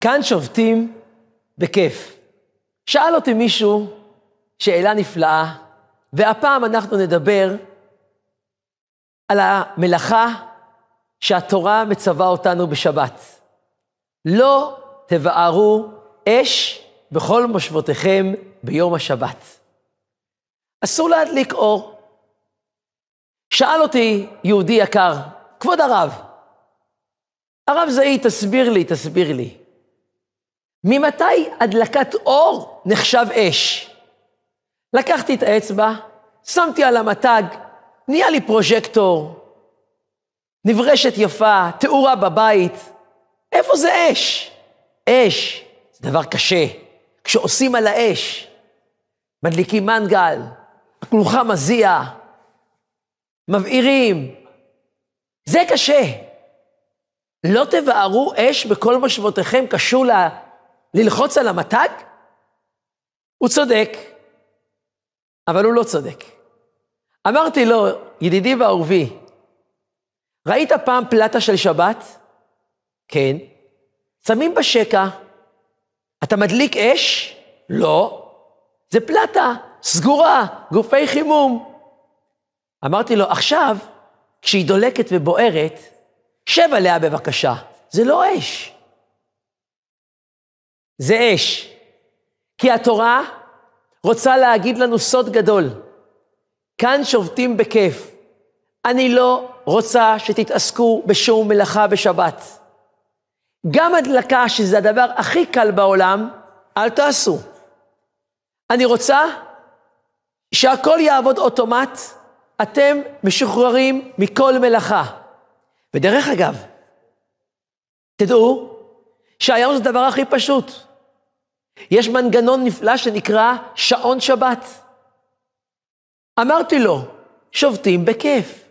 כאן שובתים בכיף. שאל אותי מישהו שאלה נפלאה, והפעם אנחנו נדבר על המלאכה שהתורה מצווה אותנו בשבת. לא תבערו אש בכל מושבותיכם ביום השבת. אסור להדליק אור. שאל אותי יהודי יקר, כבוד הרב, הרב זעי, תסביר לי, תסביר לי. ממתי הדלקת אור נחשב אש? לקחתי את האצבע, שמתי על המתג, נהיה לי פרוז'קטור, נברשת יפה, תאורה בבית. איפה זה אש? אש זה דבר קשה. כשעושים על האש, מדליקים מנגל, הכלוכה מזיע, מבעירים. זה קשה. לא תבערו אש בכל מושבותיכם קשור ל... ללחוץ על המתג? הוא צודק, אבל הוא לא צודק. אמרתי לו, ידידי ואהובי, ראית פעם פלטה של שבת? כן. שמים בשקע, אתה מדליק אש? לא. זה פלטה, סגורה, גופי חימום. אמרתי לו, עכשיו, כשהיא דולקת ובוערת, שב עליה בבקשה. זה לא אש. זה אש. כי התורה רוצה להגיד לנו סוד גדול. כאן שובתים בכיף. אני לא רוצה שתתעסקו בשום מלאכה בשבת. גם הדלקה, שזה הדבר הכי קל בעולם, אל תעשו. אני רוצה שהכל יעבוד אוטומט, אתם משוחררים מכל מלאכה. ודרך אגב, תדעו שהיום זה הדבר הכי פשוט. יש מנגנון נפלא שנקרא שעון שבת. אמרתי לו, שובתים בכיף,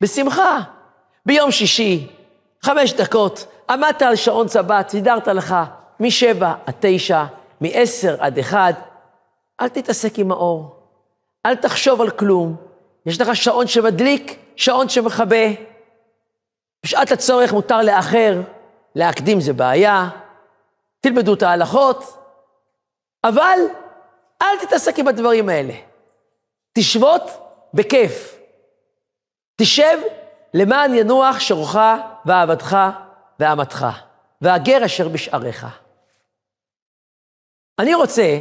בשמחה. ביום שישי, חמש דקות, עמדת על שעון שבת, סידרת לך משבע עד תשע, מעשר עד אחד, אל תתעסק עם האור, אל תחשוב על כלום. יש לך שעון שמדליק, שעון שמכבה. בשעת הצורך מותר לאחר, להקדים זה בעיה, תלמדו את ההלכות, אבל אל תתעסק עם הדברים האלה. תשבות בכיף. תשב למען ינוח שורך ועבדך ואמתך, והגר אשר בשעריך. אני רוצה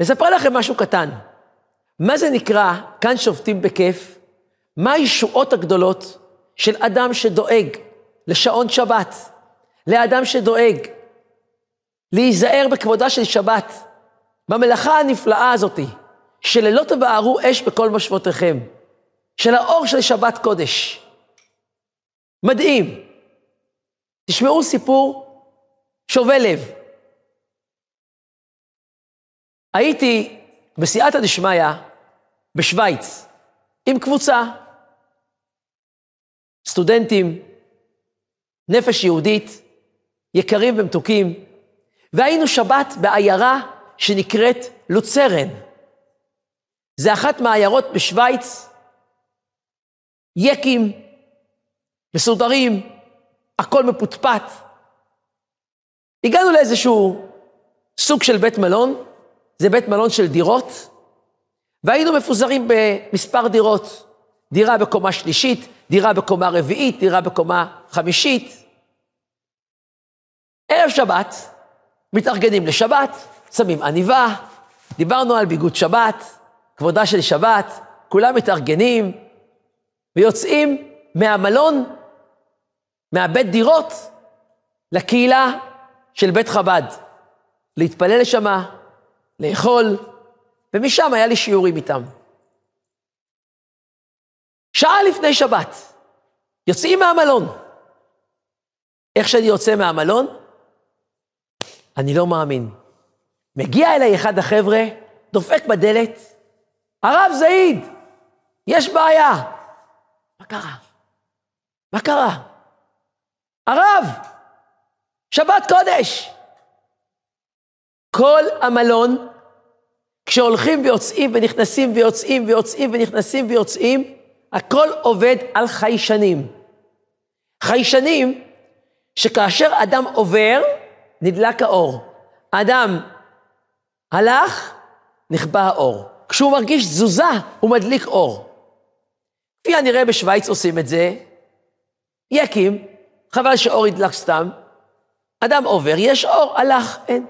לספר לכם משהו קטן. מה זה נקרא, כאן שובתים בכיף? מה הישועות הגדולות של אדם שדואג לשעון שבת, לאדם שדואג להיזהר בכבודה של שבת, במלאכה הנפלאה הזאתי, שללא תבערו אש בכל משמעותיכם, של האור של שבת קודש. מדהים. תשמעו סיפור שובה לב. הייתי בסייעתא דשמיא בשוויץ עם קבוצה, סטודנטים, נפש יהודית, יקרים ומתוקים, והיינו שבת בעיירה שנקראת לוצרן. זה אחת מהעיירות בשוויץ, יקים, מסודרים, הכל מפוטפט. הגענו לאיזשהו סוג של בית מלון, זה בית מלון של דירות, והיינו מפוזרים במספר דירות. דירה בקומה שלישית, דירה בקומה רביעית, דירה בקומה חמישית. ערב שבת, מתארגנים לשבת, שמים עניבה, דיברנו על ביגוד שבת, כבודה של שבת, כולם מתארגנים ויוצאים מהמלון, מהבית דירות, לקהילה של בית חב"ד, להתפלל לשמה, לאכול, ומשם היה לי שיעורים איתם. שעה לפני שבת, יוצאים מהמלון. איך שאני יוצא מהמלון, אני לא מאמין. מגיע אליי אחד החבר'ה, דופק בדלת, הרב זעיד, יש בעיה. מה קרה? מה קרה? הרב, שבת קודש. כל המלון, כשהולכים ויוצאים ונכנסים ויוצאים ויוצאים ונכנסים ויוצאים, הכל עובד על חיישנים. חיישנים שכאשר אדם עובר, נדלק האור. אדם הלך, נכבה האור. כשהוא מרגיש תזוזה, הוא מדליק אור. כפי הנראה בשוויץ עושים את זה, יקים, חבל שאור ידלק סתם, אדם עובר, יש אור, הלך, אין.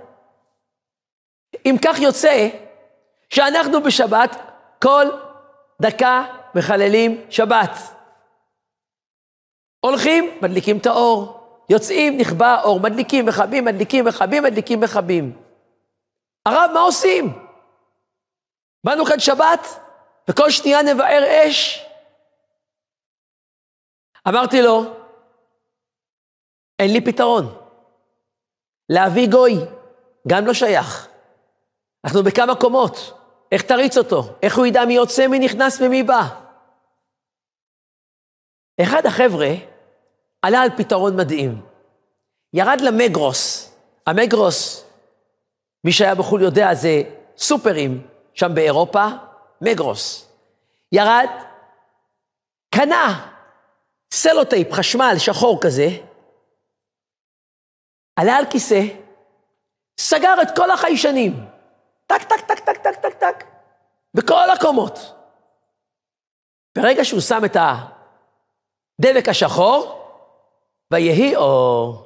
אם כך יוצא שאנחנו בשבת כל דקה מחללים שבת. הולכים, מדליקים את האור. יוצאים, נכבה האור, מדליקים, מכבים, מדליקים, מכבים, מדליקים, מכבים. הרב, מה עושים? באנו כאן שבת, וכל שנייה נבער אש. אמרתי לו, אין לי פתרון. להביא גוי, גם לא שייך. אנחנו בכמה קומות, איך תריץ אותו? איך הוא ידע מי יוצא, מי נכנס ומי בא? אחד החבר'ה עלה על פתרון מדהים. ירד למגרוס. המגרוס, מי שהיה בחו"ל יודע, זה סופרים שם באירופה, מגרוס. ירד, קנה סלוטייפ, חשמל, שחור כזה, עלה על כיסא, סגר את כל החיישנים. טק, טק, טק, טק, טק, טק, טק, בכל הקומות. ברגע שהוא שם את הדבק השחור, ויהי אור.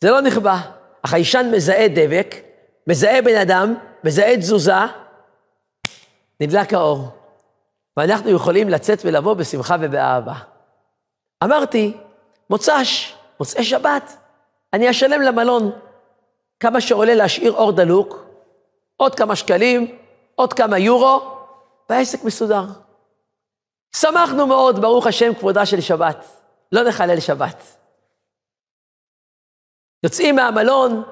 זה לא נכבה. החיישן מזהה דבק, מזהה בן אדם, מזהה תזוזה, נדלק האור. ואנחנו יכולים לצאת ולבוא בשמחה ובאהבה. אמרתי, מוצ"ש, מוצאי שבת, אני אשלם למלון כמה שעולה להשאיר אור דלוק, עוד כמה שקלים, עוד כמה יורו, והעסק מסודר. שמחנו מאוד, ברוך השם, כבודה של שבת. לא נחלל שבת. יוצאים מהמלון,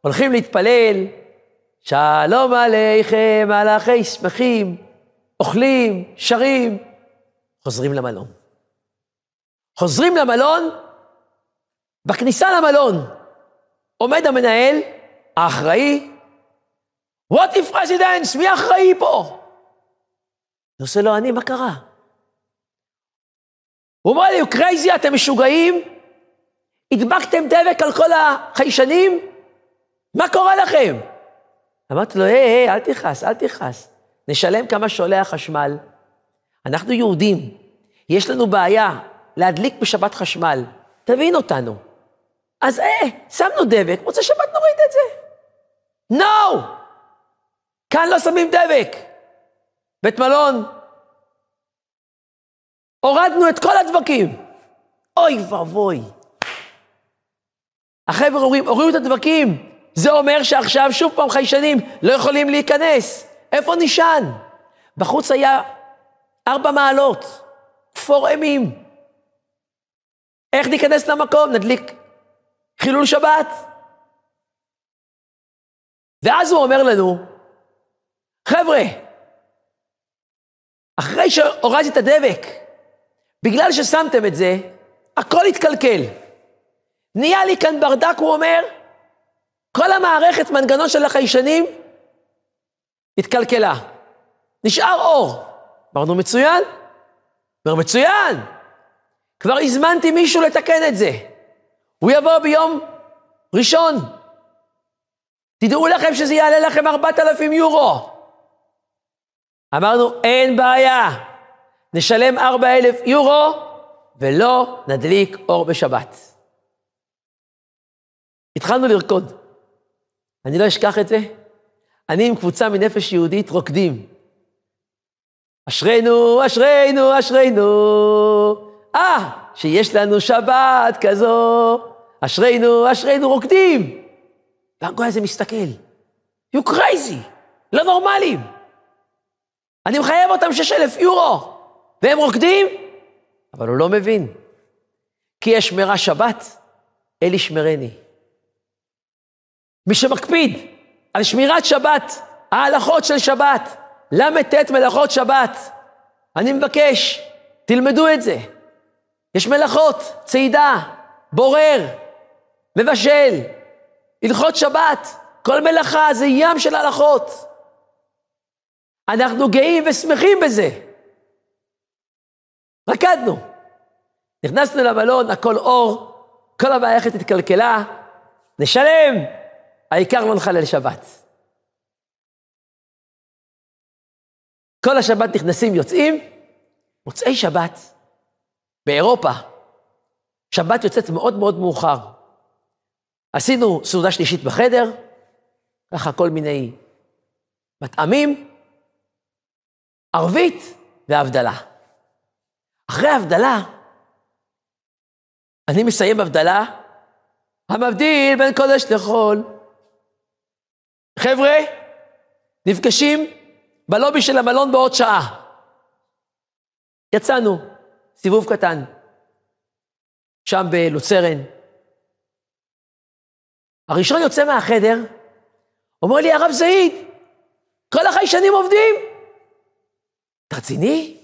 הולכים להתפלל, שלום עליכם, מלאכי שמחים, אוכלים, שרים, חוזרים למלון. חוזרים למלון, בכניסה למלון עומד המנהל, האחראי, What if residence? מי אחראי פה? אני עושה לו, אני, מה קרה? הוא אומר לי, crazy, אתם משוגעים? הדבקתם דבק על כל החיישנים? מה קורה לכם? אמרתי לו, היי, היי, אל תכעס, אל תכעס. נשלם כמה שעולה החשמל. אנחנו יהודים, יש לנו בעיה להדליק בשבת חשמל. תבין אותנו. אז אה, שמנו דבק, מוצא שבת נוריד את זה. No! כאן לא שמים דבק. בית מלון. הורדנו את כל הדבקים. אוי ואבוי. החבר'ה אומרים, הורידו את הדבקים. זה אומר שעכשיו שוב פעם חיישנים לא יכולים להיכנס. איפה נשען? בחוץ היה ארבע מעלות, כפור אימים. איך ניכנס למקום? נדליק חילול שבת. ואז הוא אומר לנו, חבר'ה, אחרי שהורדתי את הדבק, בגלל ששמתם את זה, הכל התקלקל. נהיה לי כאן ברדק, הוא אומר, כל המערכת, מנגנון של החיישנים, התקלקלה. נשאר אור. אמרנו, מצוין. אומר, מצוין. כבר הזמנתי מישהו לתקן את זה. הוא יבוא ביום ראשון. תדעו לכם שזה יעלה לכם 4,000 יורו. אמרנו, אין בעיה, נשלם 4,000 יורו ולא נדליק אור בשבת. התחלנו לרקוד. אני לא אשכח את זה. אני עם קבוצה מנפש יהודית רוקדים. אשרינו, אשרינו, אשרינו. אה, שיש לנו שבת כזו. אשרינו, אשרינו, רוקדים. והגוי הזה מסתכל. You crazy, לא נורמלים. אני מחייב אותם שש אלף יורו, והם רוקדים, אבל הוא לא מבין. כי יש שמירה שבת, אל ישמרני. מי שמקפיד על שמירת שבת, ההלכות של שבת, ל"ט מלאכות שבת, אני מבקש, תלמדו את זה. יש מלאכות, צעידה, בורר, מבשל, הלכות שבת, כל מלאכה זה ים של הלכות. אנחנו גאים ושמחים בזה. רקדנו. נכנסנו למלון, הכל אור, כל המערכת התקלקלה, נשלם, העיקר לא נחלל שבת. כל השבת נכנסים, יוצאים, מוצאי שבת, באירופה, שבת יוצאת מאוד מאוד מאוחר. עשינו סעודה שלישית בחדר, ככה כל מיני מטעמים, ערבית והבדלה. אחרי ההבדלה, אני מסיים הבדלה, המבדיל בין קודש לחול. חבר'ה, נפגשים בלובי של המלון בעוד שעה. יצאנו, סיבוב קטן, שם בלוצרן. הראשון יוצא מהחדר, אומר לי, הרב זעיד, כל החיישנים עובדים. אתה רציני?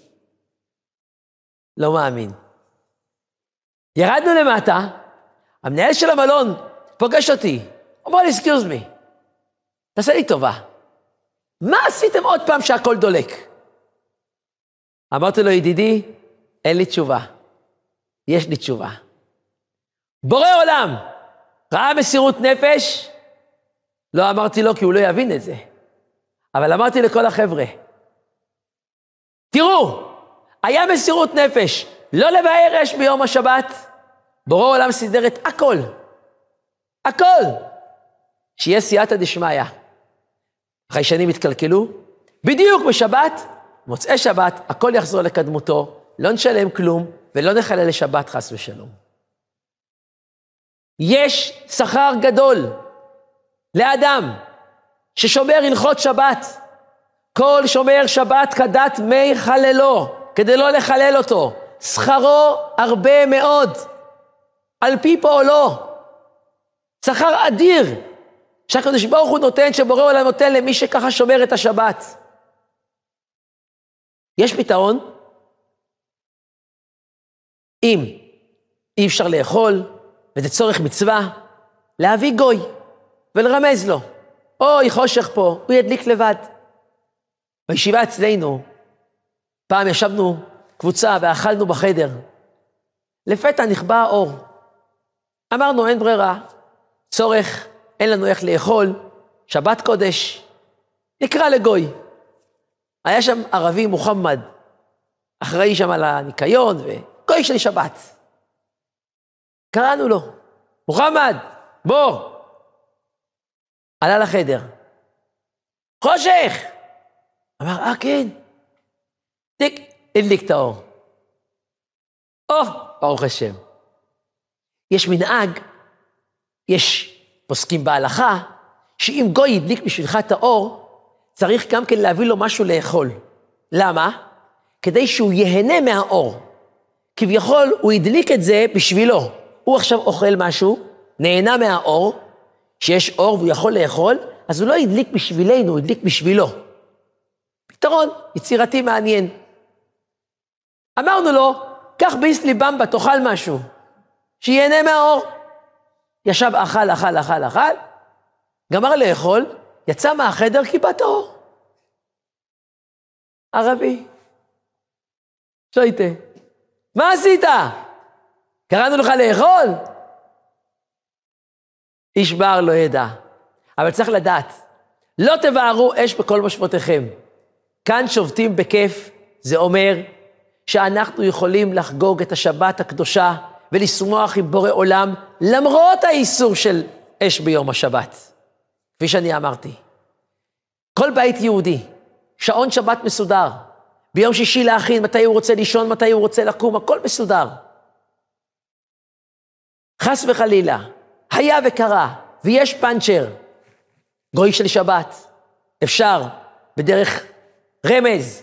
לא מאמין. ירדנו למטה, המנהל של המלון פוגש אותי, אומר לי, excuse me, תעשה לי טובה, מה עשיתם עוד פעם שהכל דולק? אמרתי לו, ידידי, אין לי תשובה. יש לי תשובה. בורא עולם, ראה מסירות נפש? לא אמרתי לו כי הוא לא יבין את זה. אבל אמרתי לכל החבר'ה, תראו, היה מסירות נפש, לא לבאר אש ביום השבת, בורא עולם סידר את הכל, הכל, שיהיה סייעתא דשמיא. החיישנים יתקלקלו, בדיוק בשבת, מוצאי שבת, הכל יחזור לקדמותו, לא נשלם כלום ולא נחלל לשבת חס ושלום. יש שכר גדול לאדם ששומר הלכות שבת. כל שומר שבת כדת מי חללו, כדי לא לחלל אותו. שכרו הרבה מאוד, על פי פועלו. שכר אדיר שהקדוש ברוך הוא נותן, שבורא עולם נותן למי שככה שומר את השבת. יש פתרון? אם אי אפשר לאכול, וזה צורך מצווה, להביא גוי ולרמז לו. אוי, חושך פה, הוא ידליק לבד. בישיבה אצלנו, פעם ישבנו קבוצה ואכלנו בחדר. לפתע נכבה האור. אמרנו, אין ברירה, צורך, אין לנו איך לאכול, שבת קודש, נקרא לגוי. היה שם ערבי מוחמד, אחראי שם על הניקיון, וגוי של שבת. קראנו לו, מוחמד, בוא. עלה לחדר. חושך! אמר, אה, כן. טיק, הדליק את האור. או, ברוך השם. יש מנהג, יש פוסקים בהלכה, שאם גוי הדליק בשבילך את האור, צריך גם כן להביא לו משהו לאכול. למה? כדי שהוא ייהנה מהאור. כביכול, הוא הדליק את זה בשבילו. הוא עכשיו אוכל משהו, נהנה מהאור, שיש אור והוא יכול לאכול, אז הוא לא הדליק בשבילנו, הוא הדליק בשבילו. פתרון יצירתי מעניין. אמרנו לו, קח ביסלי במבה, תאכל משהו, שיהנה מהאור. ישב, אכל, אכל, אכל, אכל, גמר לאכול, יצא מהחדר, כיבה את האור. ערבי, שויטה, מה עשית? קראנו לך לאכול? איש בר לא ידע. אבל צריך לדעת, לא תבערו אש בכל משמעותיכם. כאן שובתים בכיף, זה אומר שאנחנו יכולים לחגוג את השבת הקדושה ולשמוח עם בורא עולם, למרות האיסור של אש ביום השבת. כפי שאני אמרתי. כל בית יהודי, שעון שבת מסודר, ביום שישי להכין מתי הוא רוצה לישון, מתי הוא רוצה לקום, הכל מסודר. חס וחלילה, היה וקרה, ויש פאנצ'ר, גוי של שבת, אפשר בדרך רמז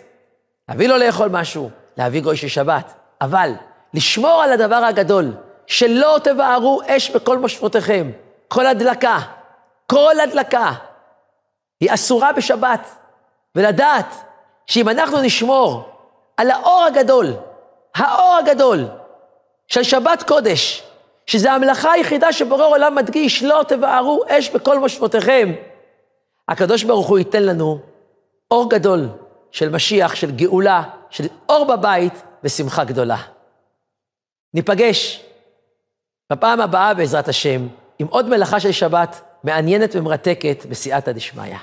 להביא לו לאכול משהו, להביא גוי של שבת, אבל לשמור על הדבר הגדול, שלא תבערו אש בכל מושבותיכם, כל הדלקה, כל הדלקה, היא אסורה בשבת, ולדעת שאם אנחנו נשמור על האור הגדול, האור הגדול של שבת קודש, שזו המלאכה היחידה שבורא עולם מדגיש, לא תבערו אש בכל מושבותיכם. הקדוש ברוך הוא ייתן לנו אור גדול של משיח, של גאולה, של אור בבית ושמחה גדולה. ניפגש בפעם הבאה, בעזרת השם, עם עוד מלאכה של שבת מעניינת ומרתקת בסייעתא דשמיא.